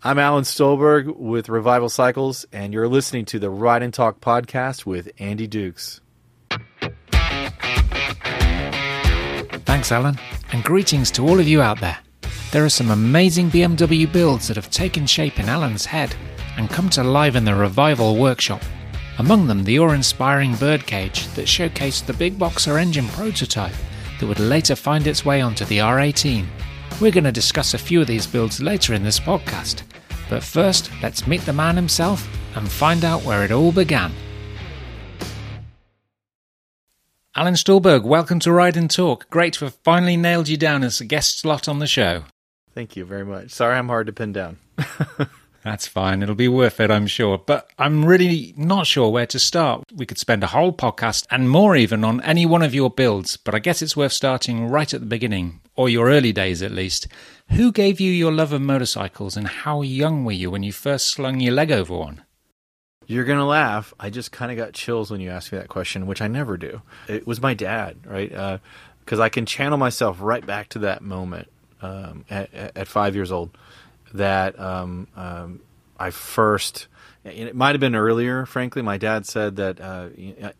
I'm Alan Stolberg with Revival Cycles, and you're listening to the Ride and Talk podcast with Andy Dukes. Thanks, Alan, and greetings to all of you out there. There are some amazing BMW builds that have taken shape in Alan's head and come to life in the Revival workshop. Among them, the awe inspiring birdcage that showcased the big boxer engine prototype that would later find its way onto the R18. We're going to discuss a few of these builds later in this podcast. But first, let's meet the man himself and find out where it all began. Alan Stolberg, welcome to Ride and Talk. Great to have finally nailed you down as a guest slot on the show. Thank you very much. Sorry I'm hard to pin down. That's fine. It'll be worth it, I'm sure. But I'm really not sure where to start. We could spend a whole podcast and more even on any one of your builds, but I guess it's worth starting right at the beginning, or your early days at least. Who gave you your love of motorcycles and how young were you when you first slung your leg over one? You're going to laugh. I just kind of got chills when you asked me that question, which I never do. It was my dad, right? Because uh, I can channel myself right back to that moment um, at, at, five years old that um, um, I first. It might have been earlier, frankly. My dad said that uh,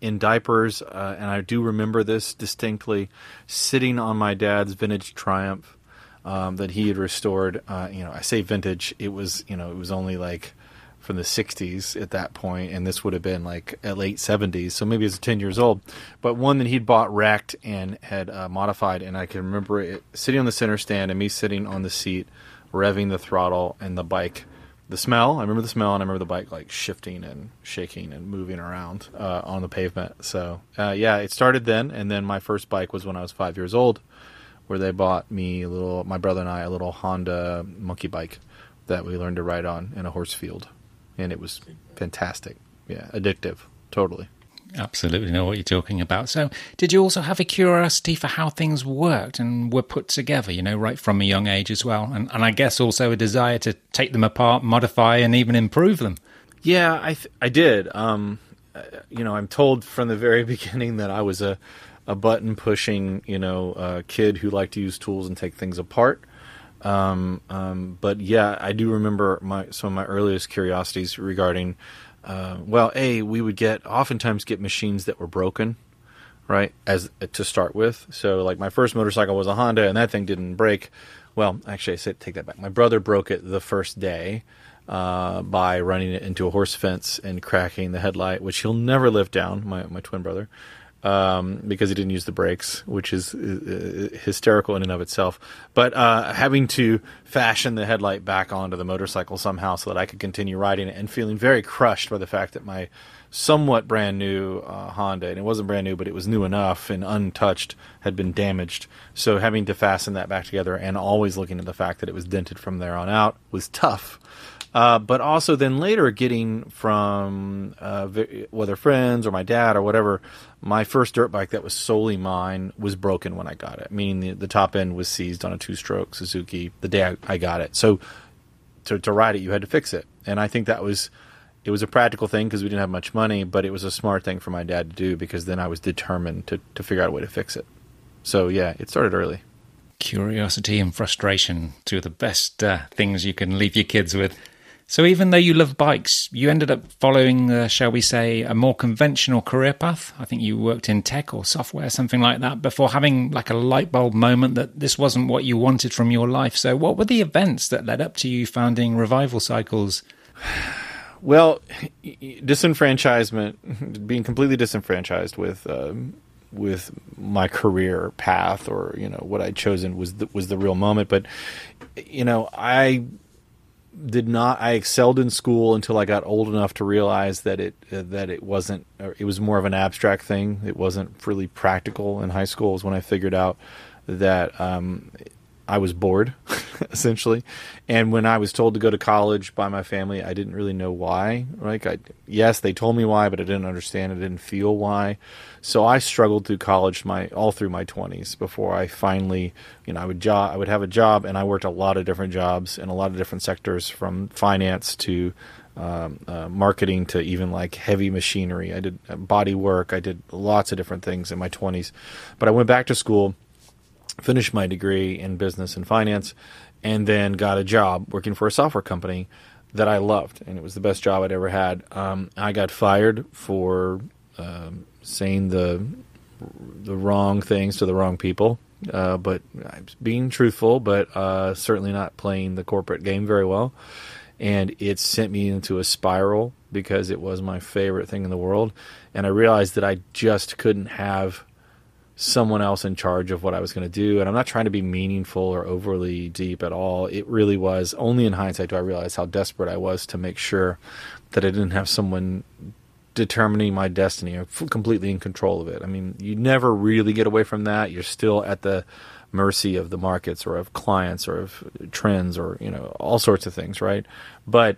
in diapers, uh, and I do remember this distinctly, sitting on my dad's vintage Triumph um, that he had restored. Uh, you know, I say vintage; it was you know it was only like from the 60s at that point, and this would have been like at late 70s, so maybe it's 10 years old. But one that he'd bought wrecked and had uh, modified, and I can remember it sitting on the center stand and me sitting on the seat, revving the throttle and the bike. The smell, I remember the smell, and I remember the bike like shifting and shaking and moving around uh, on the pavement. So, uh, yeah, it started then, and then my first bike was when I was five years old, where they bought me a little, my brother and I, a little Honda monkey bike that we learned to ride on in a horse field and it was fantastic. Yeah, addictive, totally. Absolutely know what you're talking about. So, did you also have a curiosity for how things worked and were put together, you know, right from a young age as well? And, and I guess also a desire to take them apart, modify, and even improve them? Yeah, I, th- I did. Um, you know, I'm told from the very beginning that I was a, a button pushing, you know, uh, kid who liked to use tools and take things apart. Um, um, but yeah, I do remember my some of my earliest curiosities regarding. Uh, well, a we would get oftentimes get machines that were broken, right? As to start with. So like my first motorcycle was a Honda, and that thing didn't break. Well, actually, I said take that back. My brother broke it the first day. Uh, by running it into a horse fence and cracking the headlight, which he'll never live down. My my twin brother, um, because he didn't use the brakes, which is uh, hysterical in and of itself. But uh, having to fashion the headlight back onto the motorcycle somehow so that I could continue riding it and feeling very crushed by the fact that my somewhat brand new uh, Honda, and it wasn't brand new, but it was new enough and untouched, had been damaged. So having to fasten that back together and always looking at the fact that it was dented from there on out was tough. Uh, but also then later getting from uh, whether friends or my dad or whatever, my first dirt bike that was solely mine was broken when I got it. Meaning the, the top end was seized on a two-stroke Suzuki the day I, I got it. So to, to ride it, you had to fix it, and I think that was it was a practical thing because we didn't have much money, but it was a smart thing for my dad to do because then I was determined to to figure out a way to fix it. So yeah, it started early. Curiosity and frustration, two of the best uh, things you can leave your kids with. So even though you love bikes, you ended up following, uh, shall we say, a more conventional career path. I think you worked in tech or software, something like that, before having like a light bulb moment that this wasn't what you wanted from your life. So what were the events that led up to you founding Revival Cycles? Well, disenfranchisement, being completely disenfranchised with um, with my career path or you know what I'd chosen was the, was the real moment. But you know, I did not I excelled in school until I got old enough to realize that it uh, that it wasn't it was more of an abstract thing. It wasn't really practical in high school. Is when I figured out that um, I was bored, essentially. And when I was told to go to college by my family, I didn't really know why. Like, I, yes, they told me why, but I didn't understand. I didn't feel why. So I struggled through college my all through my twenties before I finally, you know, I would job, I would have a job, and I worked a lot of different jobs in a lot of different sectors, from finance to um, uh, marketing to even like heavy machinery. I did uh, body work. I did lots of different things in my twenties. But I went back to school finished my degree in business and finance and then got a job working for a software company that I loved, and it was the best job I'd ever had. Um, I got fired for um, saying the the wrong things to the wrong people, uh, but being truthful, but uh, certainly not playing the corporate game very well. And it sent me into a spiral because it was my favorite thing in the world, and I realized that I just couldn't have someone else in charge of what I was going to do. And I'm not trying to be meaningful or overly deep at all. It really was only in hindsight do I realize how desperate I was to make sure that I didn't have someone determining my destiny or completely in control of it. I mean, you never really get away from that. You're still at the mercy of the markets or of clients or of trends or, you know, all sorts of things, right? But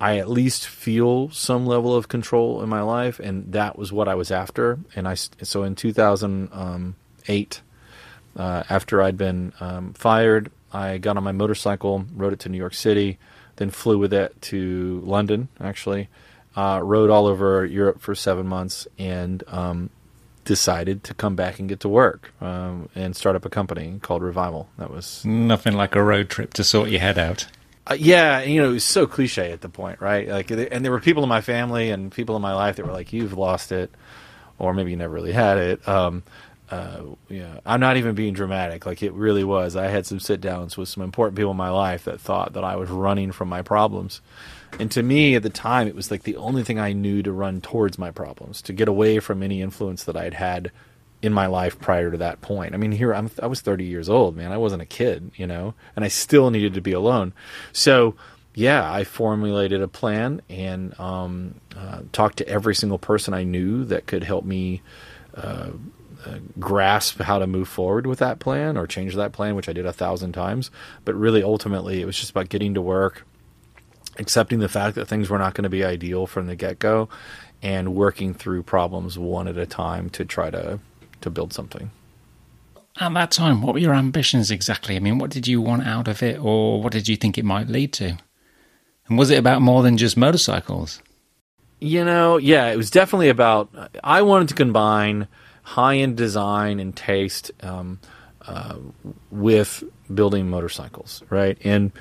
I at least feel some level of control in my life, and that was what I was after. And I so in 2008, uh, after I'd been um, fired, I got on my motorcycle, rode it to New York City, then flew with it to London. Actually, uh, rode all over Europe for seven months, and um, decided to come back and get to work um, and start up a company called Revival. That was nothing like a road trip to sort your head out. Uh, yeah, you know, it was so cliche at the point, right? Like, and there were people in my family and people in my life that were like, "You've lost it," or maybe you never really had it. Um, uh, yeah, I'm not even being dramatic. Like it really was. I had some sit downs with some important people in my life that thought that I was running from my problems. And to me, at the time, it was like the only thing I knew to run towards my problems, to get away from any influence that I'd had in my life prior to that point. I mean, here I'm, I was 30 years old, man. I wasn't a kid, you know, and I still needed to be alone. So, yeah, I formulated a plan and um, uh, talked to every single person I knew that could help me uh, uh, grasp how to move forward with that plan or change that plan, which I did a thousand times. But really, ultimately, it was just about getting to work, accepting the fact that things were not going to be ideal from the get go, and working through problems one at a time to try to to build something. At that time, what were your ambitions exactly? I mean, what did you want out of it, or what did you think it might lead to? And was it about more than just motorcycles? You know, yeah, it was definitely about. I wanted to combine high end design and taste um, uh, with building motorcycles, right? And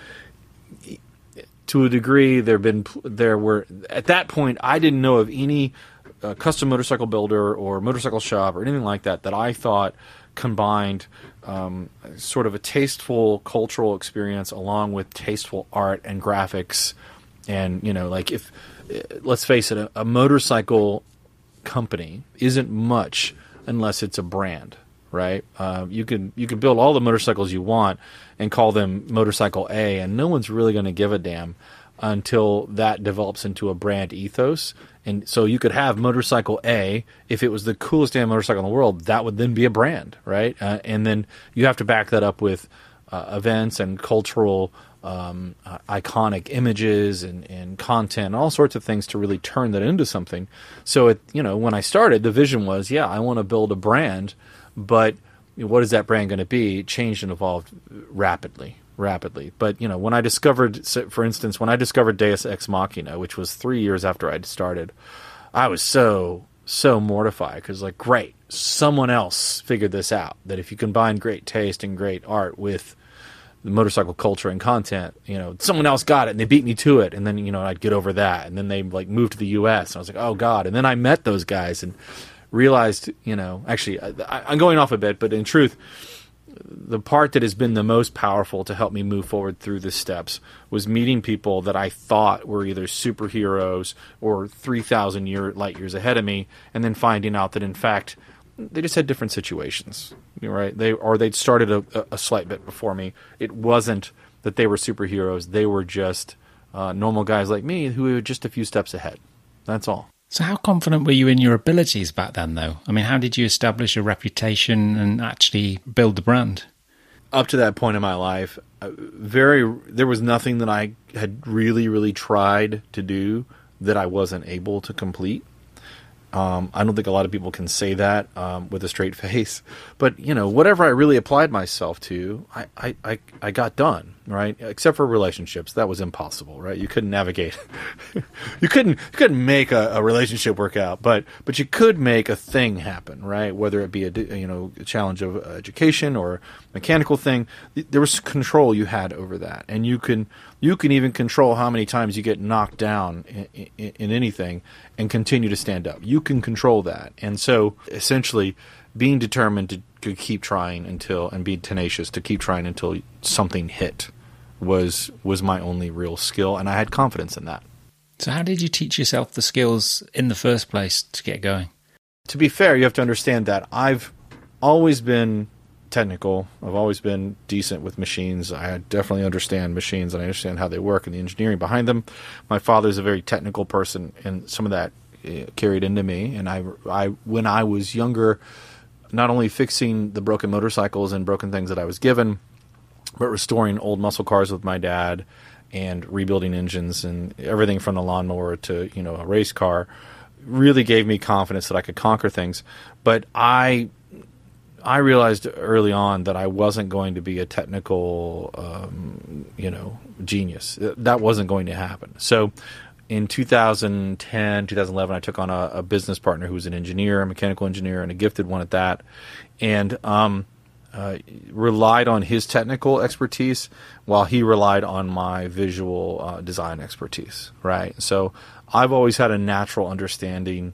to a degree, there been there were at that point I didn't know of any a custom motorcycle builder or motorcycle shop or anything like that that I thought combined um, sort of a tasteful cultural experience along with tasteful art and graphics. And, you know, like if, let's face it, a, a motorcycle company isn't much unless it's a brand, right? Uh, you can you can build all the motorcycles you want and call them motorcycle A, and no one's really going to give a damn until that develops into a brand ethos. And so you could have motorcycle A, if it was the coolest damn motorcycle in the world, that would then be a brand, right? Uh, and then you have to back that up with uh, events and cultural um, uh, iconic images and, and content all sorts of things to really turn that into something. So it, you know, when I started, the vision was, yeah, I want to build a brand, but what is that brand going to be? Changed and evolved rapidly, rapidly. But you know, when I discovered, for instance, when I discovered Deus Ex Machina, which was three years after I'd started, I was so so mortified because like, great, someone else figured this out. That if you combine great taste and great art with the motorcycle culture and content, you know, someone else got it and they beat me to it, and then you know I'd get over that, and then they like moved to the U.S. and I was like, oh god, and then I met those guys and realized, you know, actually I, I'm going off a bit, but in truth the part that has been the most powerful to help me move forward through the steps was meeting people that I thought were either superheroes or 3,000 year, light years ahead of me, and then finding out that in fact they just had different situations, right? They or they'd started a, a slight bit before me. It wasn't that they were superheroes; they were just uh, normal guys like me who were just a few steps ahead. That's all. So, how confident were you in your abilities back then, though? I mean, how did you establish a reputation and actually build the brand? Up to that point in my life, uh, very there was nothing that I had really, really tried to do that I wasn't able to complete. Um, I don't think a lot of people can say that um, with a straight face, but you know, whatever I really applied myself to, I, I, I, I got done. Right? Except for relationships, that was impossible, right? You couldn't navigate, you couldn't you couldn't make a, a, relationship work out, but but you could make a thing happen, right? Whether it be a you know a challenge of education or mechanical thing, there was control you had over that, and you can you can even control how many times you get knocked down in, in, in anything and continue to stand up. You can control that, and so essentially being determined to, to keep trying until and be tenacious to keep trying until something hit was was my only real skill, and I had confidence in that. So, how did you teach yourself the skills in the first place to get going? To be fair, you have to understand that I've always been technical. I've always been decent with machines. I definitely understand machines and I understand how they work and the engineering behind them. My father's a very technical person, and some of that uh, carried into me. And I, I, when I was younger, not only fixing the broken motorcycles and broken things that I was given, but restoring old muscle cars with my dad and rebuilding engines and everything from the lawnmower to you know a race car really gave me confidence that I could conquer things. But I I realized early on that I wasn't going to be a technical um, you know genius. That wasn't going to happen. So in 2010, 2011, I took on a, a business partner who was an engineer, a mechanical engineer, and a gifted one at that, and um, uh, relied on his technical expertise while he relied on my visual uh, design expertise. Right. So I've always had a natural understanding.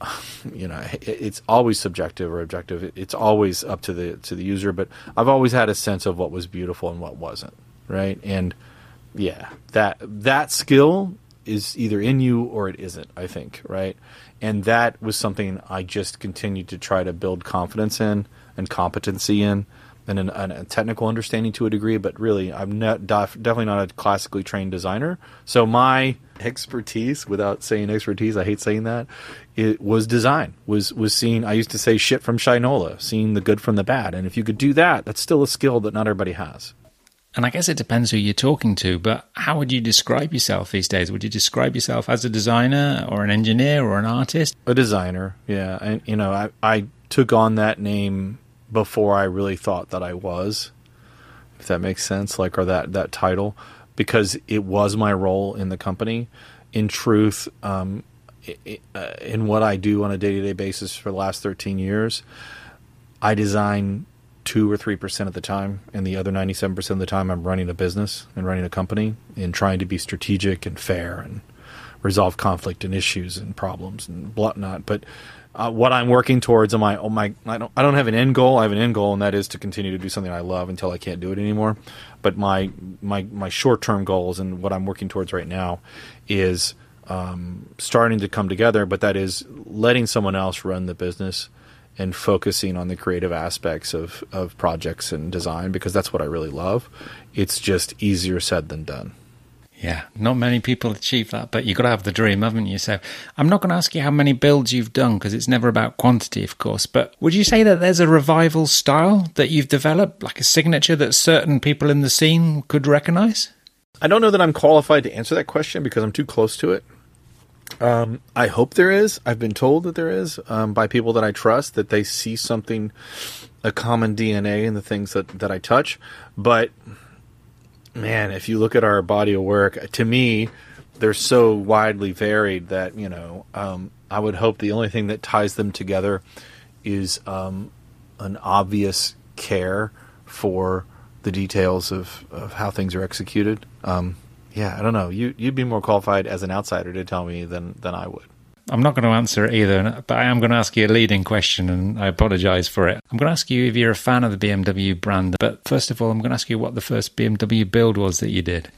You know, it's always subjective or objective. It's always up to the to the user. But I've always had a sense of what was beautiful and what wasn't. Right. And yeah, that that skill is either in you or it isn't. I think. Right. And that was something I just continued to try to build confidence in and competency in and an, a technical understanding to a degree, but really, I'm not def- definitely not a classically trained designer. So my expertise, without saying expertise, I hate saying that, it was design. Was was seeing. I used to say shit from Shinola, seeing the good from the bad, and if you could do that, that's still a skill that not everybody has. And I guess it depends who you're talking to, but how would you describe yourself these days? Would you describe yourself as a designer or an engineer or an artist? A designer, yeah. And you know, I I took on that name before I really thought that I was, if that makes sense, like or that that title, because it was my role in the company. In truth, um, uh, in what I do on a day to day basis for the last thirteen years, I design two or three percent of the time, and the other ninety seven percent of the time, I'm running a business and running a company and trying to be strategic and fair and resolve conflict and issues and problems and whatnot. But uh, what I'm working towards am I oh my I don't I don't have an end goal. I have an end goal, and that is to continue to do something I love until I can't do it anymore. But my my my short term goals and what I'm working towards right now is um, starting to come together. But that is letting someone else run the business and focusing on the creative aspects of of projects and design because that's what I really love. It's just easier said than done. Yeah, not many people achieve that, but you've got to have the dream, haven't you? So I'm not going to ask you how many builds you've done because it's never about quantity, of course. But would you say that there's a revival style that you've developed, like a signature that certain people in the scene could recognize? I don't know that I'm qualified to answer that question because I'm too close to it. Um, I hope there is. I've been told that there is um, by people that I trust that they see something, a common DNA in the things that, that I touch. But man, if you look at our body of work, to me, they're so widely varied that you know um, I would hope the only thing that ties them together is um, an obvious care for the details of, of how things are executed. Um, yeah, I don't know. You you'd be more qualified as an outsider to tell me than than I would. I'm not going to answer it either, but I am going to ask you a leading question, and I apologize for it. I'm going to ask you if you're a fan of the BMW brand, but first of all, I'm going to ask you what the first BMW build was that you did.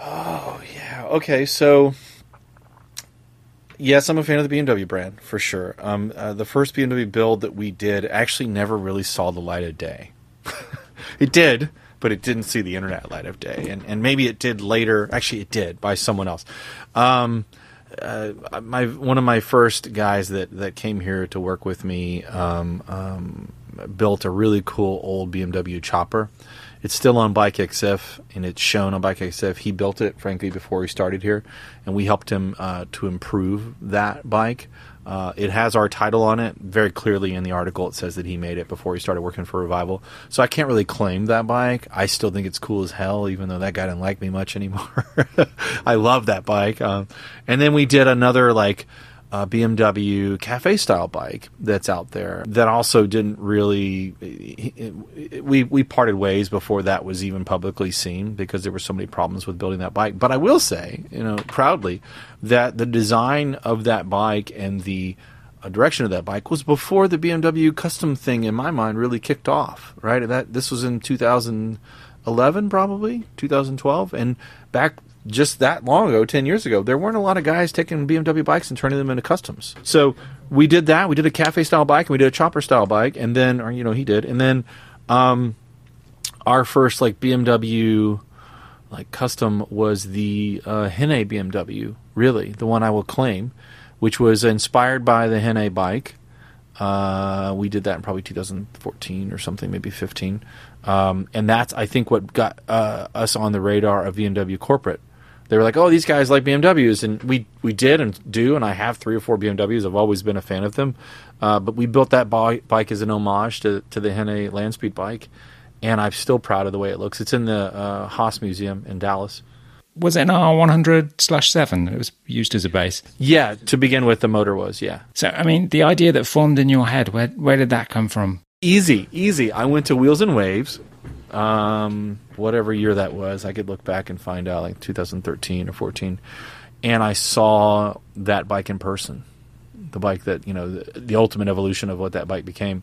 Oh, yeah. Okay, so yes, I'm a fan of the BMW brand for sure. Um, uh, the first BMW build that we did actually never really saw the light of day. it did, but it didn't see the internet light of day, and and maybe it did later. Actually, it did by someone else. Um, uh, my one of my first guys that that came here to work with me um, um, built a really cool old BMW chopper, It's still on Bike EXIF and it's shown on Bike EXIF. He built it, frankly, before he started here, and we helped him uh, to improve that bike. Uh, it has our title on it very clearly in the article. It says that he made it before he started working for Revival. So I can't really claim that bike. I still think it's cool as hell, even though that guy didn't like me much anymore. I love that bike. Um, and then we did another like uh, BMW cafe style bike that's out there that also didn't really we we parted ways before that was even publicly seen because there were so many problems with building that bike. But I will say you know proudly that the design of that bike and the uh, direction of that bike was before the BMW custom thing in my mind really kicked off right? That this was in 2011 probably 2012 and back just that long ago, 10 years ago, there weren't a lot of guys taking BMW bikes and turning them into customs. So we did that. We did a cafe style bike and we did a chopper style bike. And then, or, you know, he did. And then um, our first like BMW like custom was the uh, Henne BMW, really, the one I will claim, which was inspired by the Henne bike. Uh, we did that in probably 2014 or something, maybe 15. Um, and that's, I think, what got uh, us on the radar of BMW corporate they were like, "Oh, these guys like BMWs," and we we did and do, and I have three or four BMWs. I've always been a fan of them, uh, but we built that bike, bike as an homage to to the Henne Landspeed bike, and I'm still proud of the way it looks. It's in the uh, Haas Museum in Dallas. Was it an R100 slash seven? It was used as a base. Yeah, to begin with, the motor was yeah. So, I mean, the idea that formed in your head, where where did that come from? Easy, easy. I went to Wheels and Waves um, whatever year that was. I could look back and find out, like 2013 or 14. And I saw that bike in person, the bike that you know, the, the ultimate evolution of what that bike became,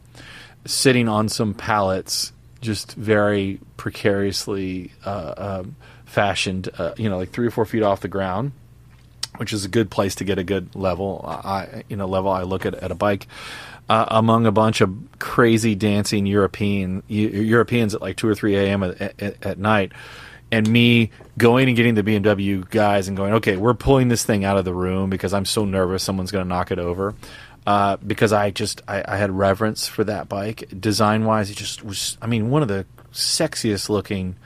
sitting on some pallets, just very precariously uh, um, fashioned, uh, you know, like three or four feet off the ground which is a good place to get a good level. I, you know, level I look at at a bike, uh, among a bunch of crazy dancing European Europeans at like two or three a.m. At, at, at, night, and me going and getting the BMW guys and going, okay, we're pulling this thing out of the room because I'm so nervous someone's going to knock it over. Uh, because I just I, I, had reverence for that bike design wise. It just was. I mean, one of the sexiest looking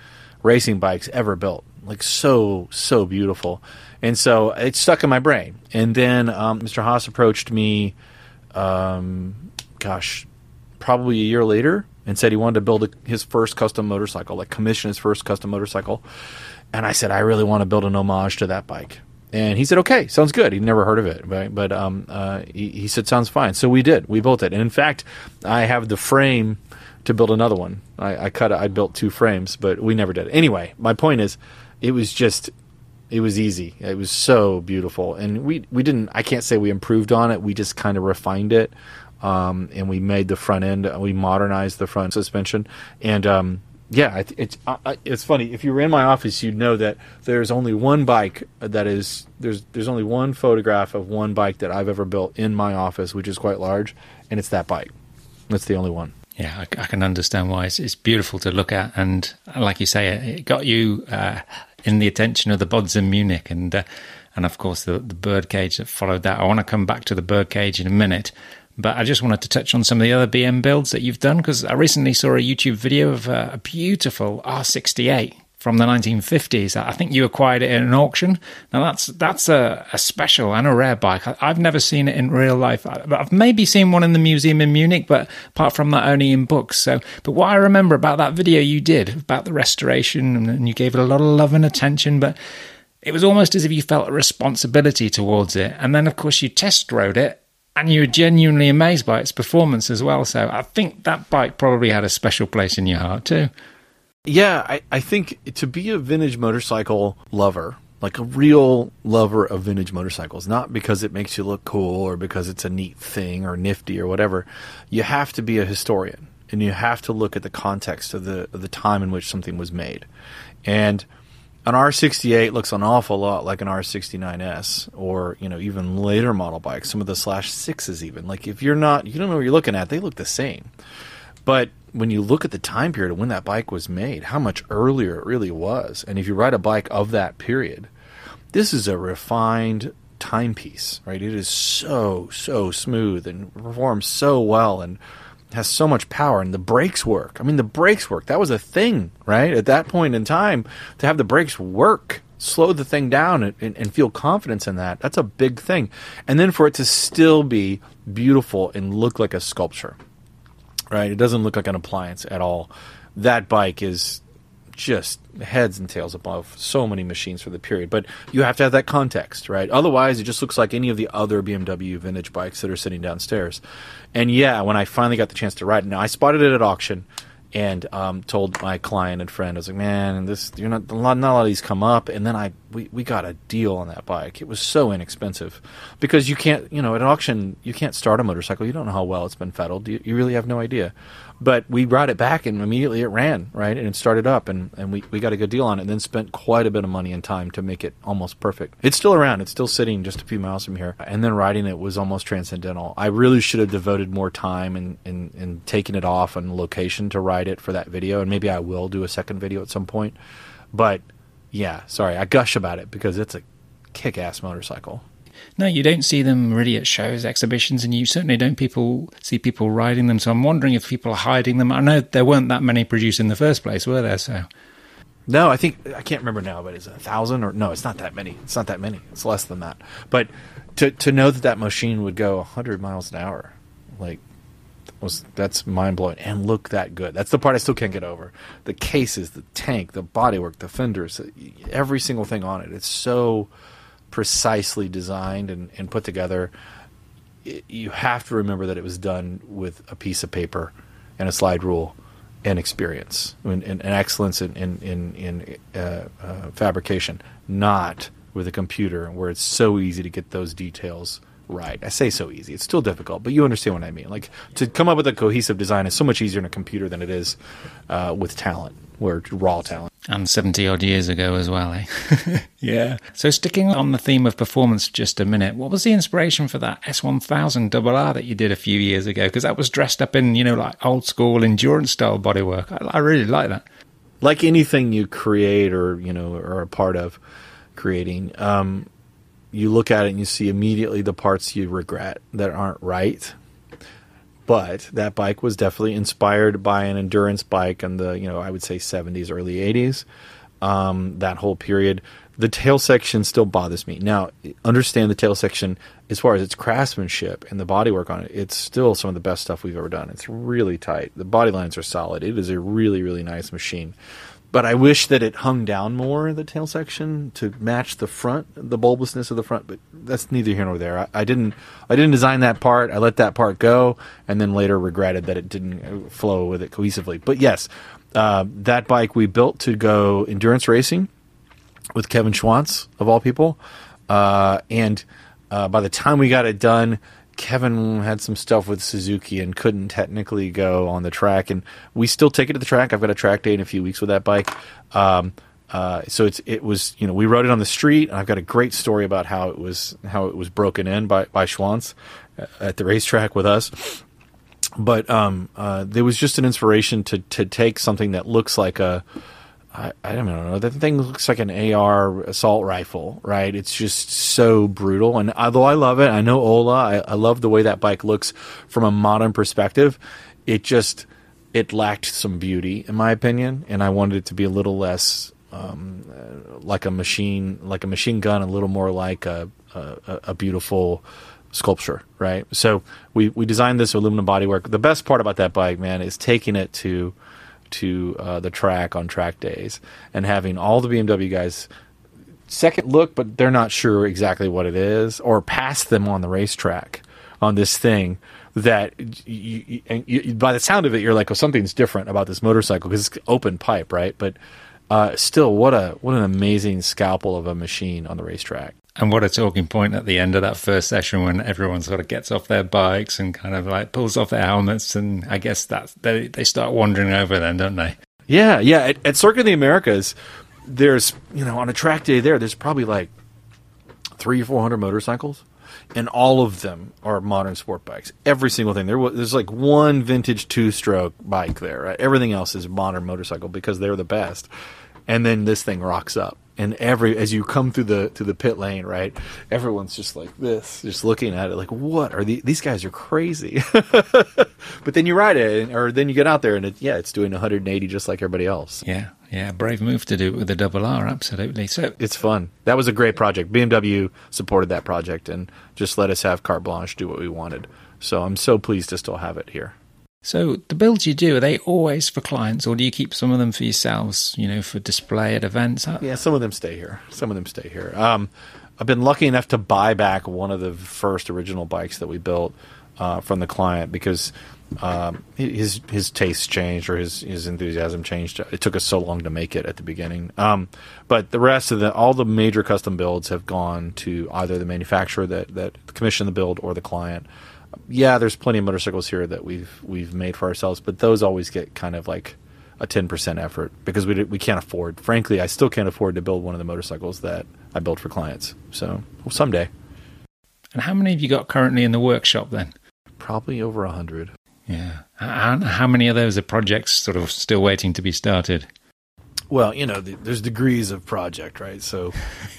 racing bikes ever built. Like so so beautiful, and so it stuck in my brain. And then um, Mr. Haas approached me um, gosh, probably a year later, and said he wanted to build a, his first custom motorcycle, like commission his first custom motorcycle. And I said, I really want to build an homage to that bike. And he said, "Okay, sounds good." He'd never heard of it, right? but um, uh, he, he, said, "Sounds fine." So we did. We built it, and in fact, I have the frame to build another one. I, I cut. I built two frames, but we never did. Anyway, my point is, it was just it was easy. It was so beautiful, and we we didn't. I can't say we improved on it. We just kind of refined it, um, and we made the front end. We modernized the front suspension, and um, yeah, it's it's funny. If you were in my office, you'd know that there's only one bike that is there's there's only one photograph of one bike that I've ever built in my office, which is quite large, and it's that bike. That's the only one. Yeah, I, I can understand why it's, it's, beautiful to look at, and like you say, it got you uh, in the attention of the buds in Munich, and uh, and of course the the birdcage that followed that. I want to come back to the birdcage in a minute, but I just wanted to touch on some of the other BM builds that you've done because I recently saw a YouTube video of uh, a beautiful R68 from the 1950s. I think you acquired it in an auction. Now that's that's a, a special and a rare bike. I, have never seen it in real life. I, have maybe seen one in the museum in Munich, but apart from that, only in books. So, but what I remember about that video you did about the restoration, and, and you gave it a lot of love and attention, but it was almost as if you felt a responsibility towards it. And then, of course, you test rode it. And you were genuinely amazed by its performance as well. So I think that bike probably had a special place in your heart too. Yeah, I, I think to be a vintage motorcycle lover, like a real lover of vintage motorcycles, not because it makes you look cool or because it's a neat thing or nifty or whatever, you have to be a historian and you have to look at the context of the of the time in which something was made. And an R68 looks an awful lot like an R69S or, you know, even later model bikes, some of the slash sixes even. Like if you're not you don't know what you're looking at, they look the same. But when you look at the time period of when that bike was made, how much earlier it really was, and if you ride a bike of that period, this is a refined timepiece, right? It is so so smooth and performs so well, and has so much power and the brakes work. I mean, the brakes work. That was a thing, right? At that point in time, to have the brakes work, slow the thing down and, and, and, feel confidence in that, that's a big thing. And then for it to still be beautiful and look like a sculpture, right? It doesn't look like an appliance at all. That bike is just heads and tails above so many machines for the period. But you have to have that context, right? Otherwise, it just looks like any of the other BMW vintage bikes that are sitting downstairs. And yeah, when I finally got the chance to ride it, now I spotted it at auction and um, told my client and friend, I was like, man, this you're not, not a lot of these come up. And then I we, we got a deal on that bike. It was so inexpensive. Because you can't, you know, at an auction you can't start a motorcycle. You don't know how well it's been fettled. You, you really have no idea. But we brought it back and immediately it ran right? And it started up and, and we, we got a good deal on it and then spent quite a bit of money and time to make it almost perfect. It's still around. It's still sitting just a few miles from here. And then riding it was almost transcendental. I really should have devoted more time and and, and taken it off on location to ride it for that video. And maybe i will do a second video at some point. But yeah sorry i gush about it because it's a kick-ass motorcycle no, you don't see them really at shows, exhibitions, and you certainly don't people see people riding them. So I'm wondering if people are hiding them. I know there weren't that many produced in the first place, were there? So. No, I think I can't remember now, but is it a thousand or no? It's not that many. It's not that many. It's less than that. But to to know that that machine would go 100 miles an hour, like was that's mind blowing and look that good. That's the part I still can't get over. The cases, the tank, the bodywork, the fenders, every single thing on it. It's so precisely designed and, and put together, it, you have to remember that it was done with a piece of paper and a slide rule and experience and, and, and excellence in in in, in uh, uh, fabrication, not with a computer where it's so easy to get those details right. I say so easy; it's still difficult, but you understand what I mean. Like to come up with a cohesive design is so much easier in a computer than it is uh, with talent, where raw talent. And 70 odd years ago as well, eh? yeah. So, sticking on the theme of performance just a minute, what was the inspiration for that S1000 RR that you did a few years ago? Because that was dressed up in, you know, like old school endurance style bodywork. I, I really like that. Like anything you create or, you know, are a part of creating, um, you look at it and you see immediately the parts you regret that aren't right but that bike was definitely inspired by an endurance bike in the you know I would say 70s, early 80s. Um, that whole period. The tail section still bothers me. Now, understand the tail section as far as its craftsmanship and the bodywork on it. It's still some of the best stuff we've ever done. It's really tight. The body lines are solid. It is a really really nice machine but I wish that it hung down more the tail section to match the front, the bulbousness of the front. But that's neither here nor there. I, I, didn't, I didn't design that part. I let that part go, and then later regretted that it didn't flow with it cohesively. But yes, uh, that bike we built to go endurance racing with Kevin Schwantz of all people, uh, and uh, by the time we got it done, Kevin had some stuff with Suzuki and couldn't technically go on the track, and we still take it to the track. I've got a track day in a few weeks with that bike. Um, uh, so it's it was you know we rode it on the street, and I've got a great story about how it was how it was broken in by by Schwantz at the racetrack with us. But um, uh, there was just an inspiration to to take something that looks like a I, I don't know. The thing looks like an AR assault rifle, right? It's just so brutal. And although I love it, I know Ola. I, I love the way that bike looks from a modern perspective. It just it lacked some beauty, in my opinion, and I wanted it to be a little less um, like a machine, like a machine gun, a little more like a a, a beautiful sculpture, right? So we we designed this aluminum bodywork. The best part about that bike, man, is taking it to to uh, the track on track days and having all the BMW guys second look, but they're not sure exactly what it is, or pass them on the racetrack on this thing that you, you, by the sound of it, you're like, oh, something's different about this motorcycle because it's open pipe, right? But uh, still, what a what an amazing scalpel of a machine on the racetrack. And what a talking point at the end of that first session when everyone sort of gets off their bikes and kind of like pulls off their helmets, and I guess that they they start wandering over then, don't they? Yeah, yeah. At, at Circuit of the Americas, there's you know on a track day there, there's probably like three or four hundred motorcycles, and all of them are modern sport bikes. Every single thing. There was there's like one vintage two stroke bike there. Right? Everything else is modern motorcycle because they're the best. And then this thing rocks up and every as you come through the to the pit lane, right? Everyone's just like this, just looking at it, like, what are the, these guys are crazy? but then you ride it, or then you get out there, and it, yeah, it's doing 180 just like everybody else. Yeah, yeah, brave move to do it with the double R, absolutely. So it's fun. That was a great project. BMW supported that project and just let us have carte blanche, do what we wanted. So I'm so pleased to still have it here. So the builds you do are they always for clients, or do you keep some of them for yourselves? You know, for display at events. Yeah, some of them stay here. Some of them stay here. Um, I've been lucky enough to buy back one of the first original bikes that we built uh, from the client because um, his his tastes changed or his his enthusiasm changed. It took us so long to make it at the beginning. Um, but the rest of the all the major custom builds have gone to either the manufacturer that that commissioned the build or the client yeah, there's plenty of motorcycles here that we've we've made for ourselves, but those always get kind of like a 10% effort because we we can't afford. Frankly, I still can't afford to build one of the motorcycles that I build for clients. So well, someday. And how many have you got currently in the workshop then? Probably over a hundred. Yeah. And how many of those are projects sort of still waiting to be started? Well, you know, the, there's degrees of project, right? So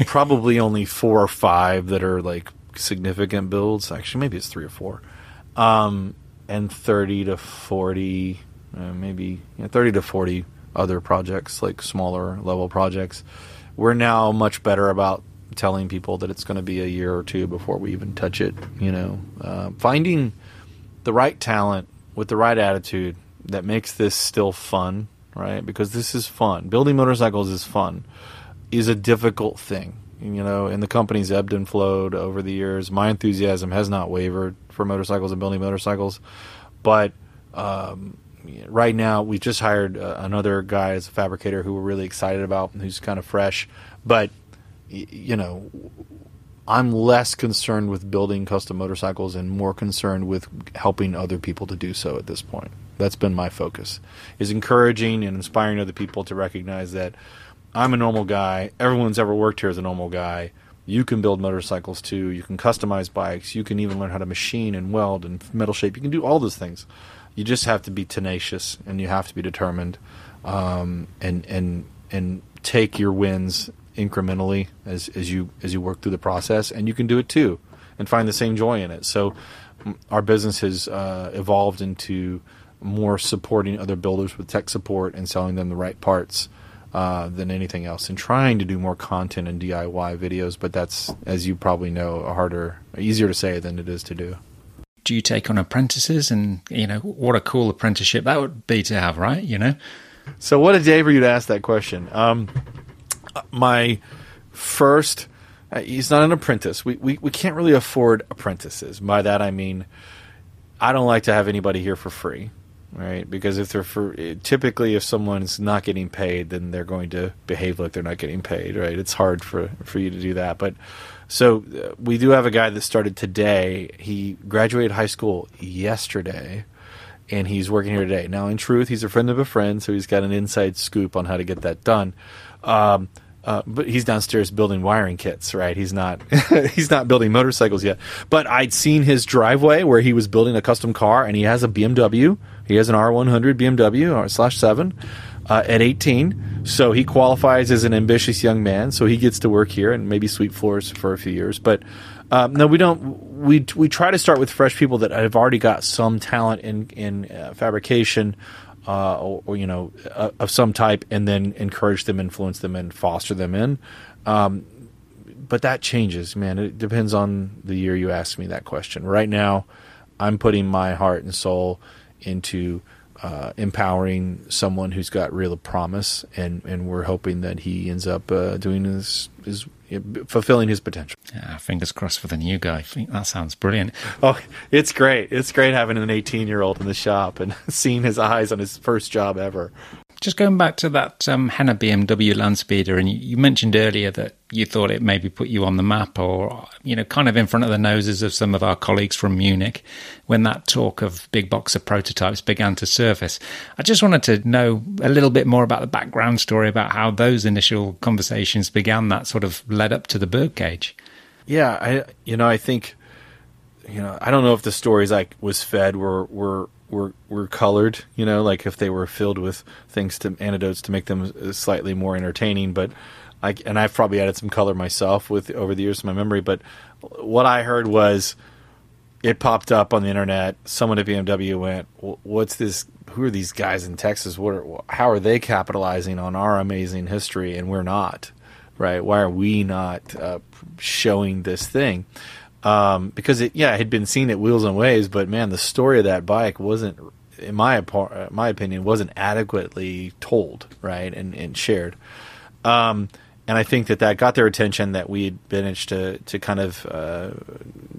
probably only four or five that are like significant builds. Actually, maybe it's three or four, um, and thirty to forty, uh, maybe you know, thirty to forty other projects, like smaller level projects. We're now much better about telling people that it's going to be a year or two before we even touch it. You know, uh, finding the right talent with the right attitude that makes this still fun, right? Because this is fun. Building motorcycles is fun. Is a difficult thing you know, and the company's ebbed and flowed over the years. My enthusiasm has not wavered for motorcycles and building motorcycles, but um, right now we just hired uh, another guy as a fabricator who we're really excited about, who's kind of fresh. But you know, I'm less concerned with building custom motorcycles and more concerned with helping other people to do so at this point. That's been my focus: is encouraging and inspiring other people to recognize that I'm a normal guy. Everyone's ever worked here is a normal guy. You can build motorcycles too. You can customize bikes. You can even learn how to machine and weld and metal shape. You can do all those things. You just have to be tenacious and you have to be determined, um, and and and take your wins incrementally as as you as you work through the process. And you can do it too, and find the same joy in it. So, our business has uh, evolved into more supporting other builders with tech support and selling them the right parts uh, than anything else, and trying to do more content and DIY videos. But that's, as you probably know, a harder, easier to say than it is to do. Do you take on apprentices? And you know what a cool apprenticeship that would be to have, right? You know. So what a day for you to ask that question. Um, my first, uh, he's not an apprentice. We, we we can't really afford apprentices. By that I mean, I don't like to have anybody here for free right? Because if they're for typically if someone's not getting paid, then they're going to behave like they're not getting paid, right? It's hard for for you to do that. But so uh, we do have a guy that started today. He graduated high school yesterday. And he's working here today. Now, in truth, he's a friend of a friend, so he's got an inside scoop on how to get that done. Um, uh, but he's downstairs building wiring kits, right? He's not he's not building motorcycles yet. But I'd seen his driveway where he was building a custom car, and he has a BMW he has an R100 BMW slash seven uh, at 18, so he qualifies as an ambitious young man. So he gets to work here and maybe sweep floors for a few years. But um, no, we don't. We we try to start with fresh people that have already got some talent in in uh, fabrication. Uh, or, or, you know, uh, of some type, and then encourage them, influence them, and foster them in. Um, but that changes, man. It depends on the year you ask me that question. Right now, I'm putting my heart and soul into uh, empowering someone who's got real promise, and, and we're hoping that he ends up uh, doing his, his fulfilling his potential. Yeah, fingers crossed for the new guy. I think that sounds brilliant. Oh, it's great! It's great having an 18 year old in the shop and seeing his eyes on his first job ever. Just going back to that um, Henne BMW Landspeeder, and you, you, mentioned earlier that you thought it maybe put you on the map, or you know, kind of in front of the noses of some of our colleagues from Munich, when that talk of big boxer prototypes began to surface. I just wanted to know a little bit more about the background story about how those initial conversations began, that sort of led up to the birdcage. Yeah, I you know I think you know I don't know if the stories I was fed were were were were colored, you know, like if they were filled with things to anecdotes to make them slightly more entertaining. But I, and I've probably added some color myself with over the years of my memory. But what I heard was it popped up on the internet. Someone at BMW went, "What's this? Who are these guys in Texas? What? Are, how are they capitalizing on our amazing history and we're not? Right? Why are we not uh, showing this thing?" Um, because it, yeah, it had been seen at Wheels and Waves, but man, the story of that bike wasn't, in my my opinion, wasn't adequately told, right, and, and shared. Um, and I think that that got their attention. That we had managed to to kind of uh,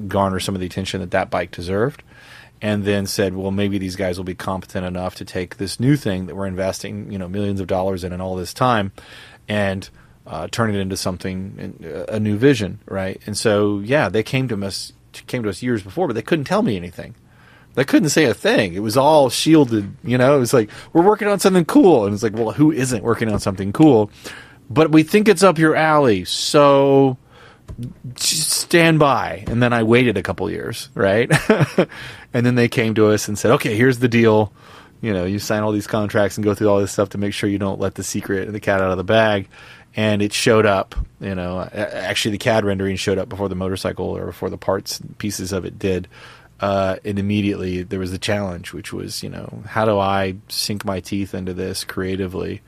garner some of the attention that that bike deserved, and then said, well, maybe these guys will be competent enough to take this new thing that we're investing, you know, millions of dollars in and all this time, and uh, turn it into something, a new vision, right? And so, yeah, they came to us came to us years before, but they couldn't tell me anything. They couldn't say a thing. It was all shielded, you know. It was like we're working on something cool, and it's like, well, who isn't working on something cool? But we think it's up your alley, so stand by. And then I waited a couple years, right? and then they came to us and said, okay, here's the deal. You know, you sign all these contracts and go through all this stuff to make sure you don't let the secret, and the cat out of the bag and it showed up. You know, actually, the CAD rendering showed up before the motorcycle or before the parts pieces of it did. Uh, and immediately there was the challenge, which was, you know, how do I sink my teeth into this creatively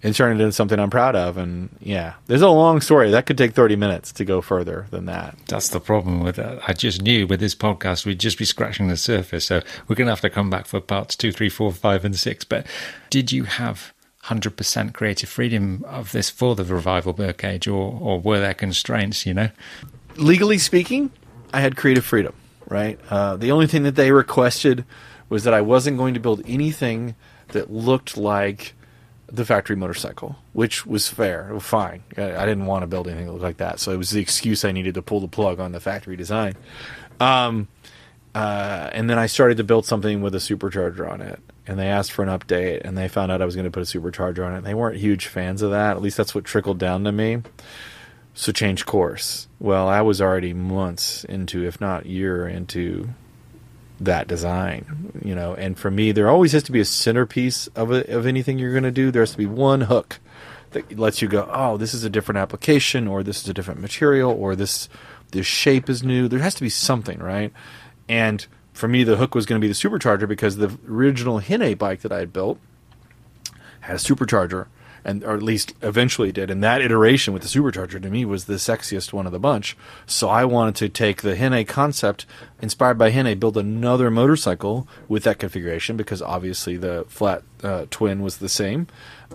and turn it into something I'm proud of? And yeah, there's a long story that could take 30 minutes to go further than that. That's the problem with it. I just knew with this podcast we'd just be scratching the surface, so we're going to have to come back for parts two, three, four, five, and six. But did you have 100% creative freedom of this for the revival birdcage, or, or were there constraints, you know? Legally speaking, I had creative freedom, right? Uh, the only thing that they requested was that I wasn't going to build anything that looked like the factory motorcycle, which was fair, was fine. I, I, didn't want to build anything that looked like that, so it was the excuse I needed to pull the plug on the factory design. Um, uh, and then I started to build something with a supercharger on it. And they asked for an update, and they found out I was going to put a supercharger on it. And They weren't huge fans of that. At least that's what trickled down to me. So change course. Well, I was already months into, if not year into that design, you know. And for me, there always has to be a centerpiece of a, of anything you're going to do. There has to be one hook that lets you go, oh, this is a different application, or this is a different material, or this this shape is new. There has to be something, right? And for me, the hook was going to be the supercharger because the original Henne bike that I had built had a supercharger, and or at least eventually did. And that iteration with the supercharger to me was the sexiest one of the bunch. So I wanted to take the Henne concept, inspired by Henne, build another motorcycle with that configuration because obviously the flat uh, twin was the same,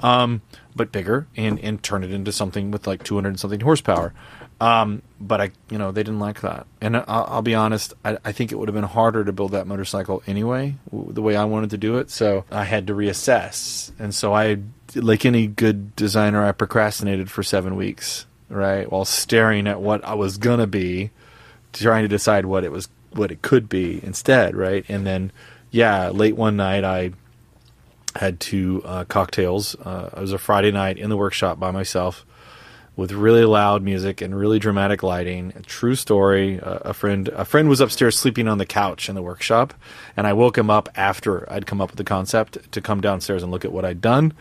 um, but bigger, and and turn it into something with like 200 something horsepower. Um, but I, you know, they didn't like that. And I'll, I'll be honest, I, I, think it would have been harder to build that motorcycle anyway, the way I wanted to do it. So I had to reassess. And so I, like any good designer, I procrastinated for seven weeks, right, while staring at what I was gonna be, trying to decide what it was, what it could be instead, right. And then, yeah, late one night I had two uh, cocktails. Uh, it was a Friday night in the workshop by myself with really loud music and really dramatic lighting. A true story. Uh, a friend, a friend was upstairs sleeping on the couch in the workshop, and I woke him up after I'd come up with the concept to come downstairs and look at what I'd done.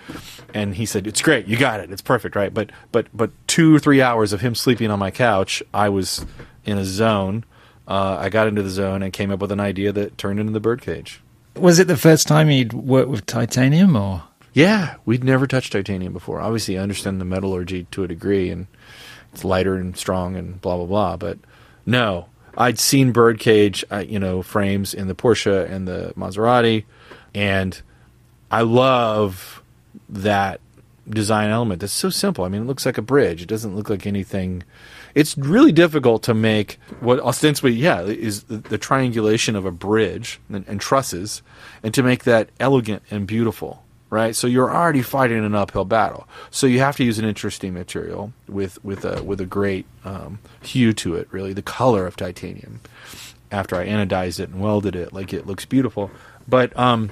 And he said, "It's great, you got it, it's perfect, right?" But but but two or three hours of him sleeping on my couch, I was in a zone. Uh, I got into the zone and came up with an idea that turned into the birdcage. Was it the first time you'd worked with titanium, or? Yeah, we'd never touched titanium before. Obviously, I understand the metallurgy to a degree, and it's lighter and strong and blah blah blah. But no, I'd seen birdcage, uh, you know, frames in the Porsche and the Maserati, and I love that design element. That's so simple. I mean, it looks like a bridge. It doesn't look like anything. It's really difficult to make what ostensibly, yeah, is the, triangulation of a bridge and, and trusses, and to make that elegant and beautiful right? So you're already fighting an uphill battle. So you have to use an interesting material with with a with a great um, hue to it. Really, the color of titanium. After I anodized it and welded it, like it looks beautiful. But um,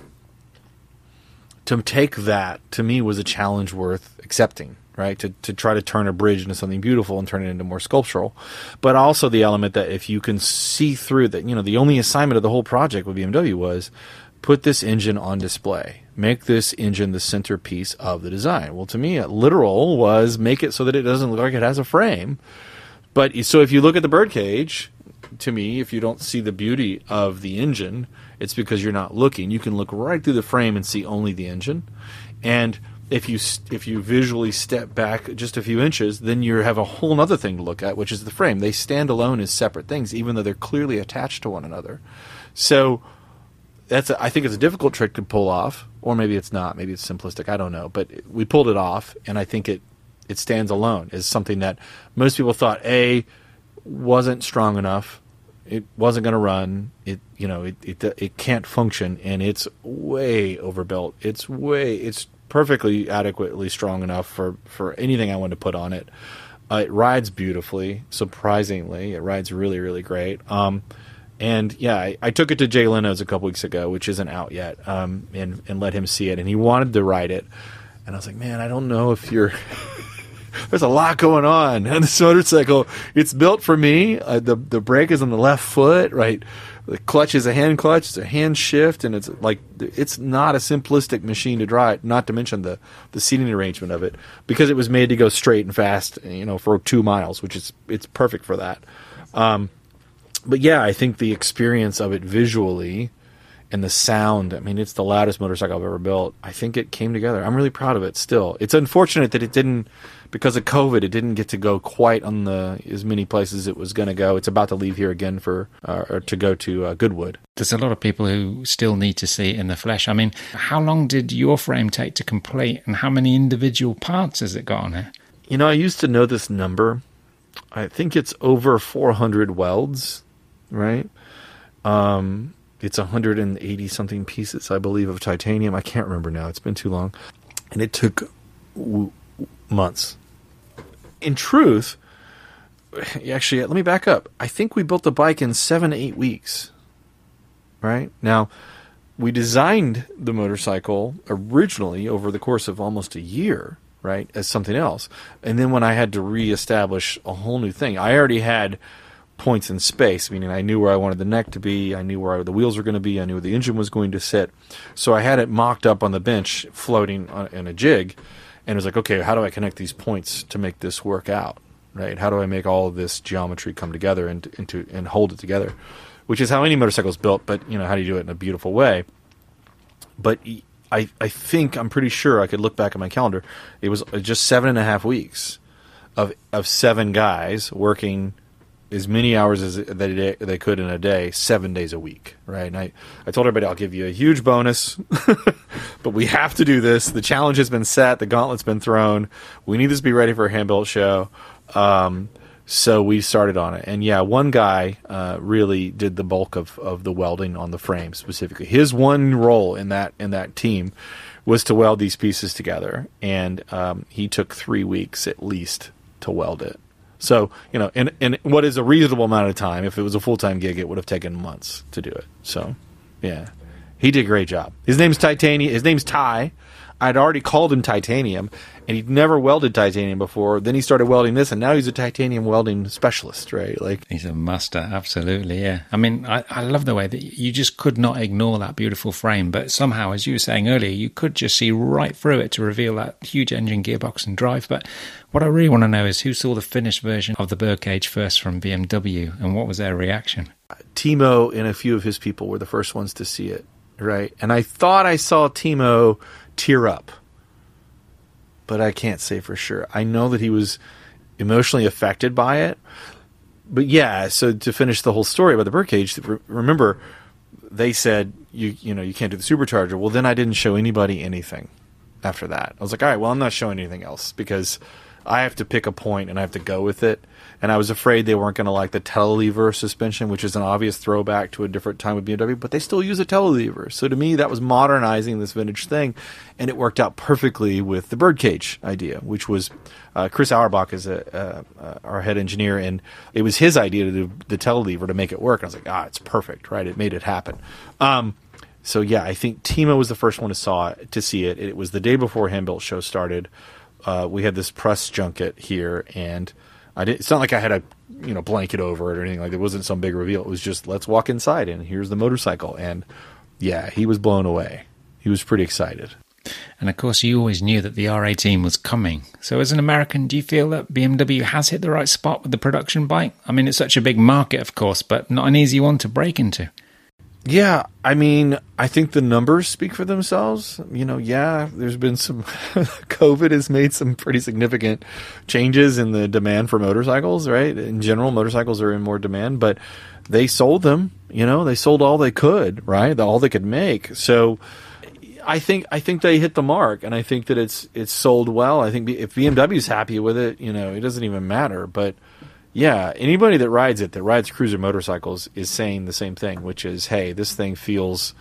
to take that to me was a challenge worth accepting. Right to to try to turn a bridge into something beautiful and turn it into more sculptural, but also the element that if you can see through that, you know, the only assignment of the whole project with BMW was put this engine on display. Make this engine the centerpiece of the design. Well, to me, literal was make it so that it doesn't look like it has a frame. But so if you look at the birdcage, to me, if you don't see the beauty of the engine, it's because you're not looking. You can look right through the frame and see only the engine. And if you if you visually step back just a few inches, then you have a whole other thing to look at, which is the frame. They stand alone as separate things, even though they're clearly attached to one another. So that's a, I think it's a difficult trick to pull off, or maybe it's not. Maybe it's simplistic. I don't know, but we pulled it off, and I think it it stands alone as something that most people thought a wasn't strong enough it wasn't going to run. It you know it, it it can't function, and it's way overbuilt. It's way it's perfectly adequately strong enough for for anything I want to put on it. Uh, it rides beautifully, surprisingly. It rides really really great. Um, and yeah, I, I, took it to Jay Leno's a couple weeks ago, which isn't out yet, um, and and let him see it, and he wanted to ride it, and I was like, man, I don't know if you're there's a lot going on on this motorcycle. It's built for me. Uh, the the brake is on the left foot, right? The clutch is a hand clutch. It's a hand shift, and it's like it's not a simplistic machine to drive. Not to mention the the seating arrangement of it, because it was made to go straight and fast. You know, for two miles, which is it's perfect for that. Um, but yeah, I think the experience of it visually and the sound. I mean, it's the loudest motorcycle I've ever built. I think it came together. I'm really proud of it. Still, it's unfortunate that it didn't because of COVID, it didn't get to go quite on the as many places it was going to go. It's about to leave here again for uh, to go to uh, Goodwood. There's a lot of people who still need to see it in the flesh. I mean, how long did your frame take to complete, and how many individual parts has it got on it? You know, I used to know this number. I think it's over 400 welds, right? Um, it's 180 something pieces, I believe, of titanium. I can't remember now. It's been too long, and it took w- months in truth, actually, let me back up. I think we built the bike in seven, eight weeks. Right? Now, we designed the motorcycle originally over the course of almost a year, right, as something else. And then when I had to reestablish a whole new thing, I already had points in space, meaning I knew where I wanted the neck to be, I knew where the wheels were going to be, I knew where the engine was going to sit. So I had it mocked up on the bench, floating on, in a jig and it was like, okay, how do I connect these points to make this work out? Right? How do I make all of this geometry come together and into and hold it together? Which is how any motorcycle is built, but you know, how do you do it in a beautiful way? But I, I think I'm pretty sure I could look back at my calendar. It was just seven and a half weeks of of seven guys working as many hours as they, they could in a day, seven days a week, right? And I, I told everybody I'll give you a huge bonus, but we have to do this. The challenge has been set, the gauntlet's been thrown. We need this to be ready for a hand built show. Um, so we started on it. And yeah, one guy uh, really did the bulk of, of the welding on the frame specifically. His one role in that in that team was to weld these pieces together, and um, he took three weeks at least to weld it. So, you know, in, in what is a reasonable amount of time, if it was a full time gig, it would have taken months to do it. So, yeah. He did a great job. His name's Titanium. His name's Ty. I'd already called him titanium, and he'd never welded titanium before. Then he started welding this, and now he's a titanium welding specialist, right? Like he's a master, absolutely. Yeah, I mean, I, I love the way that you just could not ignore that beautiful frame, but somehow, as you were saying earlier, you could just see right through it to reveal that huge engine, gearbox, and drive. But what I really want to know is who saw the finished version of the birdcage first from BMW, and what was their reaction? Timo and a few of his people were the first ones to see it, right? And I thought I saw Timo tear up. But I can't say for sure. I know that he was emotionally affected by it. But yeah, so to finish the whole story about the birdcage, remember they said you you know you can't do the supercharger. Well, then I didn't show anybody anything after that. I was like, all right, well, I'm not showing anything else because I have to pick a point and I have to go with it and I was afraid they weren't going to like the telelever suspension, which is an obvious throwback to a different time with BMW, but they still use a telelever. So to me, that was modernizing this vintage thing, and it worked out perfectly with the birdcage idea, which was uh, Chris Auerbach is a, uh, uh, our head engineer, and it was his idea to do the telelever to make it work. And I was like, ah, it's perfect, right? It made it happen. Um, so yeah, I think Timo was the first one to saw it, to see it. It was the day before Handbuilt Show started. Uh, we had this press junket here, and I didn't. It's not like I had a you know blanket over it or anything like. It wasn't some big reveal. It was just let's walk inside and here's the motorcycle and yeah, he was blown away. He was pretty excited. And of course, you always knew that the R18 was coming. So, as an American, do you feel that BMW has hit the right spot with the production bike? I mean, it's such a big market, of course, but not an easy one to break into. Yeah, I mean, I think the numbers speak for themselves. You know, yeah, there's been some COVID has made some pretty significant changes in the demand for motorcycles, right? In general, motorcycles are in more demand, but they sold them, you know, they sold all they could, right? All they could make. So I think I think they hit the mark and I think that it's it's sold well. I think if BMW's happy with it, you know, it doesn't even matter, but yeah, anybody that rides it, that rides cruiser motorcycles, is saying the same thing, which is, "Hey, this thing feels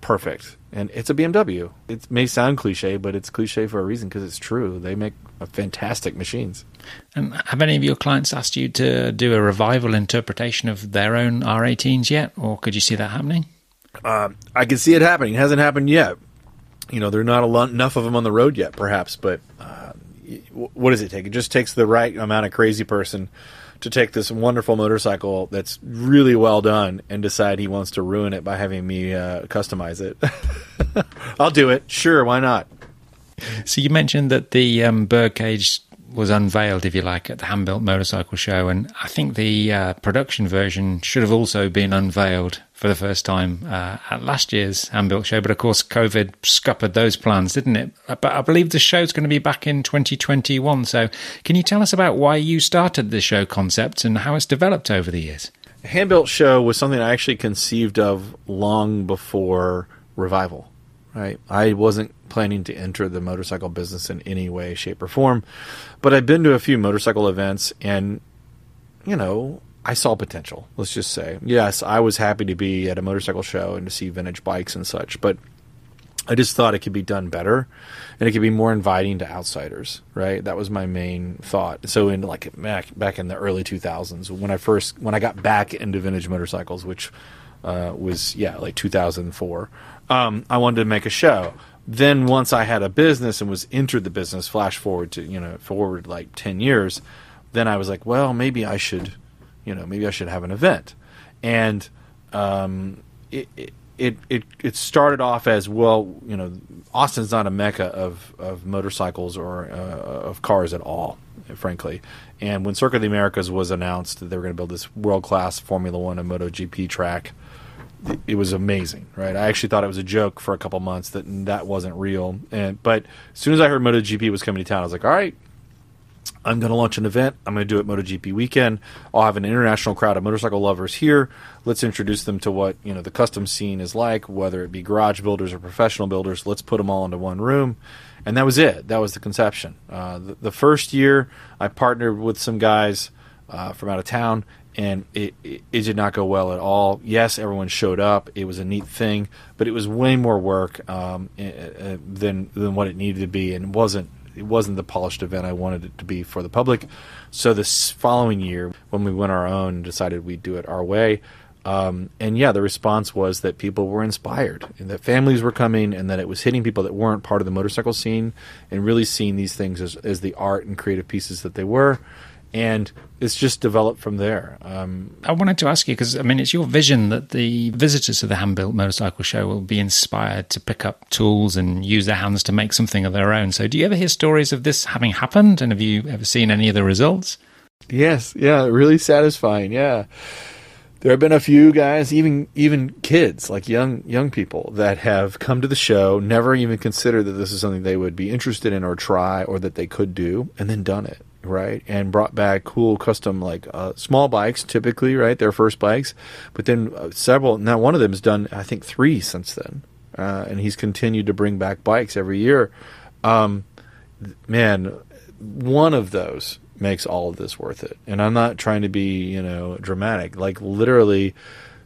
perfect," and it's a BMW. It may sound cliche, but it's cliche for a reason because it's true. They make fantastic machines. And have any of your clients asked you to do a revival interpretation of their own R18s yet, or could you see that happening? Uh, I can see it happening. It hasn't happened yet. You know, there are not lot, enough of them on the road yet, perhaps. But uh, what does it take? It just takes the right amount of crazy person to take this wonderful motorcycle that's really well done and decide he wants to ruin it by having me uh, customize it. I'll do it. Sure, why not? So you mentioned that the um, Birdcage was unveiled, if you like, at the Handbuilt Motorcycle Show, and I think the uh, production version should have also been unveiled for the first time uh, at last year's Handbuilt Show. But of course, COVID scuppered those plans, didn't it? But I believe the show's going to be back in 2021. So, can you tell us about why you started the show concept and how it's developed over the years? Handbuilt Show was something I actually conceived of long before Revival. Right, I wasn't planning to enter the motorcycle business in any way, shape, or form. But I've been to a few motorcycle events and, you know, I saw potential, let's just say. Yes, I was happy to be at a motorcycle show and to see vintage bikes and such, but I just thought it could be done better and it could be more inviting to outsiders, right? That was my main thought. So in like back back in the early 2000s when I first when I got back into vintage motorcycles, which uh, was yeah, like 2004. Um, I wanted to make a show then once I had a business and was entered the business, flash forward to you know forward like ten years, then I was like, well, maybe I should, you know, maybe I should have an event, and um, it, it it it started off as well, you know, Austin's not a mecca of of motorcycles or uh, of cars at all, frankly. And when Circuit of the Americas was announced that they were going to build this world class Formula One and MotoGP track it was amazing, right? I actually thought it was a joke for a couple months that that wasn't real. And but as soon as I heard MotoGP was coming to town, I was like, all right, I'm going to launch an event. I'm going to do it MotoGP weekend. I'll have an international crowd of motorcycle lovers here. Let's introduce them to what you know the custom scene is like, whether it be garage builders or professional builders. Let's put them all into one room, and that was it. That was the conception. Uh, the, the, first year, I partnered with some guys uh, from out of town, and it, it, it, did not go well at all. Yes, everyone showed up. It was a neat thing, but it was way more work um, than than what it needed to be, and wasn't it wasn't the polished event I wanted it to be for the public. So this following year, when we went our own, decided we'd do it our way. Um, and yeah, the response was that people were inspired, and that families were coming, and that it was hitting people that weren't part of the motorcycle scene, and really seeing these things as, as the art and creative pieces that they were and it's just developed from there. Um, I wanted to ask you because I mean, it's your vision that the visitors to the hand-built motorcycle show will be inspired to pick up tools and use their hands to make something of their own. So, do you ever hear stories of this having happened, and have you ever seen any of the results? Yes, yeah, really satisfying. Yeah, there have been a few guys, even even kids, like young young people, that have come to the show, never even considered that this is something they would be interested in or try, or that they could do, and then done it right? And brought back cool custom like uh, small bikes, typically, right? Their first bikes, but then uh, several. Now one of them has done, I think, three since then, uh, and he's continued to bring back bikes every year. Um, man, one of those makes all of this worth it. And I'm not trying to be, you know, dramatic. Like literally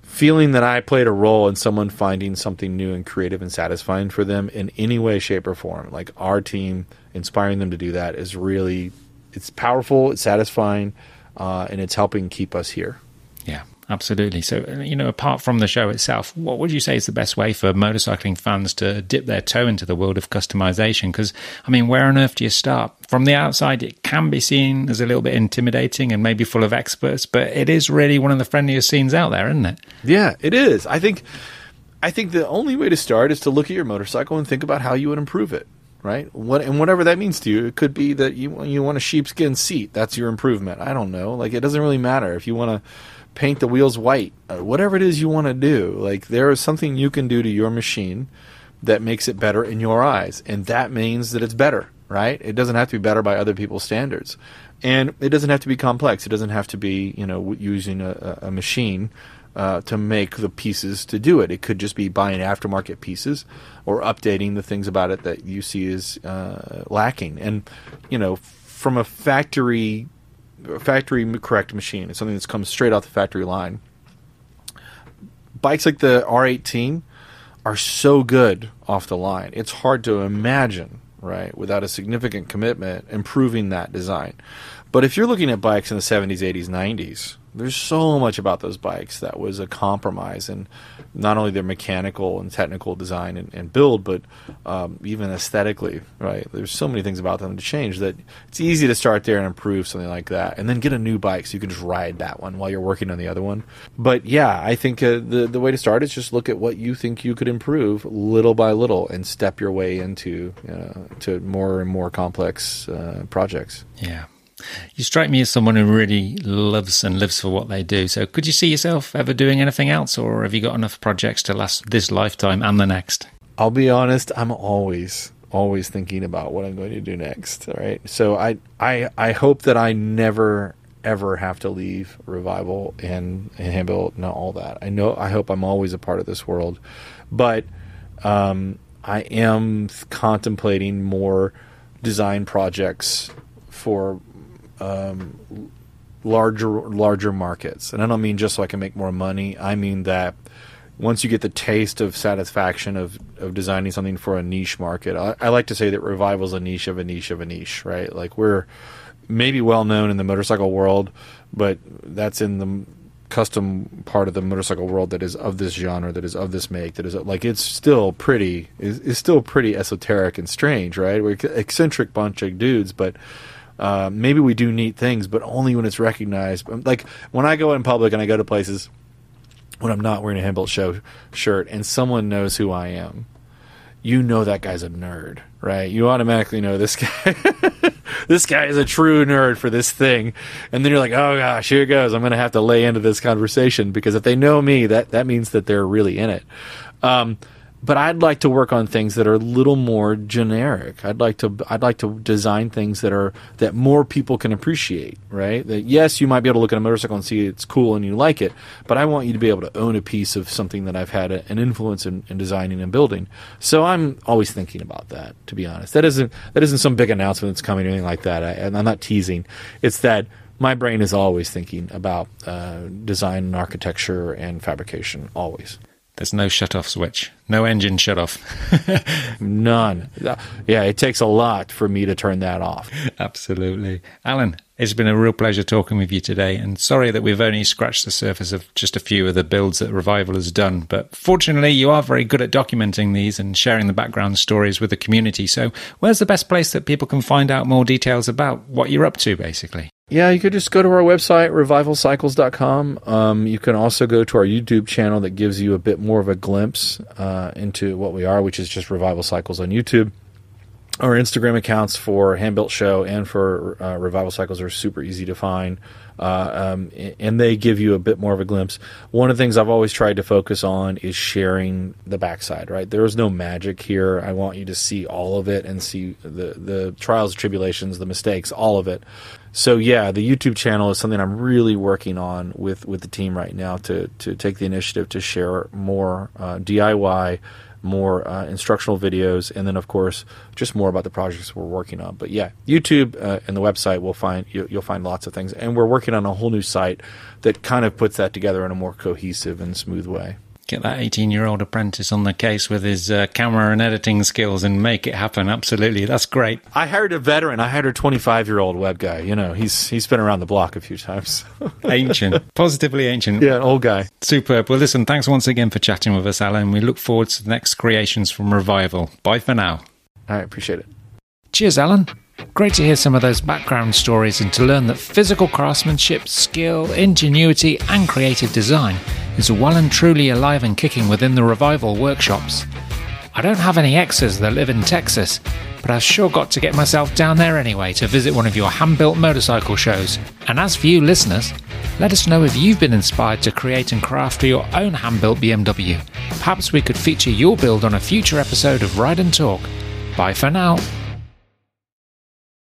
feeling that I played a role in someone finding something new and creative and satisfying for them in any way, shape, or form. Like our team inspiring them to do that is really it's powerful, it's satisfying, uh, and it's helping keep us here. Yeah, absolutely. So, you know, apart from the show itself, what would you say is the best way for motorcycling fans to dip their toe into the world of customization? Because, I mean, where on earth do you start? From the outside, it can be seen as a little bit intimidating and maybe full of experts, but it is really one of the friendliest scenes out there, isn't it? Yeah, it is. I think I think the only way to start is to look at your motorcycle and think about how you would improve it, right? What and whatever that means to you, it could be that you you want a sheepskin seat. That's your improvement. I don't know. Like it doesn't really matter if you want to paint the wheels white, uh, whatever it is you want to do. Like there is something you can do to your machine that makes it better in your eyes, and that means that it's better, right? It doesn't have to be better by other people's standards, and it doesn't have to be complex. It doesn't have to be you know using a, a machine uh, to make the pieces to do it. It could just be buying aftermarket pieces or updating the things about it that you see is uh, lacking. And you know, from a factory factory correct machine, it's something that's comes straight off the factory line. Bikes like the R18 are so good off the line. It's hard to imagine, right, without a significant commitment, improving that design. But if you're looking at bikes in the 70s, 80s, 90s, there's so much about those bikes that was a compromise in not only their mechanical and technical design and, and build, but um, even aesthetically, right? There's so many things about them to change that it's easy to start there and improve something like that, and then get a new bike so you can just ride that one while you're working on the other one. But yeah, I think uh, the the way to start is just look at what you think you could improve little by little and step your way into uh, to more and more complex uh, projects. Yeah. You strike me as someone who really loves and lives for what they do. So, could you see yourself ever doing anything else, or have you got enough projects to last this lifetime and the next? I'll be honest, I'm always always thinking about what I'm going to do next. Right. So I I I hope that I never ever have to leave revival and and Handbuilt and all that. I know I hope I'm always a part of this world. But um I am contemplating more design projects for um, larger larger markets. And I don't mean just so I can make more money. I mean that once you get the taste of satisfaction of, of designing something for a niche market, I, I like to say that revival is a niche of a niche of a niche, right? Like we're maybe well known in the motorcycle world, but that's in the custom part of the motorcycle world that is of this genre, that is of this make, that is like it's still pretty is, still pretty esoteric and strange, right? We're eccentric bunch of dudes, but uh, maybe we do neat things, but only when it's recognized. Like when I go in public and I go to places when I'm not wearing a Handbuilt Show shirt and someone knows who I am, you know that guy's a nerd, right? You automatically know this guy. this guy is a true nerd for this thing, and then you're like, oh gosh, here it goes. I'm going to have to lay into this conversation because if they know me, that that means that they're really in it. Um, but I'd like to work on things that are a little more generic. I'd like to I'd like to design things that are that more people can appreciate, right? That yes, you might be able to look at a motorcycle and see it's cool and you like it, but I want you to be able to own a piece of something that I've had a, an influence in, in, designing and building. So I'm always thinking about that. To be honest, that isn't that isn't some big announcement that's coming or anything like that. I, I'm not teasing. It's that my brain is always thinking about uh, design and architecture and fabrication. Always. There's no shut off switch, no engine shut off. None. Yeah, it takes a lot for me to turn that off. Absolutely. Alan, it's been a real pleasure talking with you today. And sorry that we've only scratched the surface of just a few of the builds that Revival has done. But fortunately, you are very good at documenting these and sharing the background stories with the community. So, where's the best place that people can find out more details about what you're up to, basically? Yeah, you could just go to our website, revivalcycles.com. Um, you can also go to our YouTube channel that gives you a bit more of a glimpse uh, into what we are, which is just Revival Cycles on YouTube. Our Instagram accounts for Handbuilt Show and for uh, Revival Cycles are super easy to find, uh, um, and they give you a bit more of a glimpse. One of the things I've always tried to focus on is sharing the backside. Right, there is no magic here. I want you to see all of it and see the the trials, tribulations, the mistakes, all of it so yeah, the YouTube channel is something I'm really working on with with the team right now to to take the initiative to share more uh, DIY, more uh, instructional videos, and then of course just more about the projects we're working on. But yeah, YouTube uh, and the website will find you, you'll find lots of things, and we're working on a whole new site that kind of puts that together in a more cohesive and smooth way get that 18 year old apprentice on the case with his uh, camera and editing skills and make it happen. Absolutely. That's great. I hired a veteran. I hired a 25 year old web guy. You know, he's he's been around the block a few times. ancient. Positively ancient. Yeah, an old guy. Superb. Well, listen, thanks once again for chatting with us, Alan. We look forward to the next creations from Revival. Bye for now. I appreciate it. Cheers, Alan. Great to hear some of those background stories and to learn that physical craftsmanship, skill, ingenuity, and creative design is well and truly alive and kicking within the revival workshops. I don't have any exes that live in Texas, but I've sure got to get myself down there anyway to visit one of your hand built motorcycle shows. And as for you listeners, let us know if you've been inspired to create and craft your own hand built BMW. Perhaps we could feature your build on a future episode of Ride and Talk. Bye for now.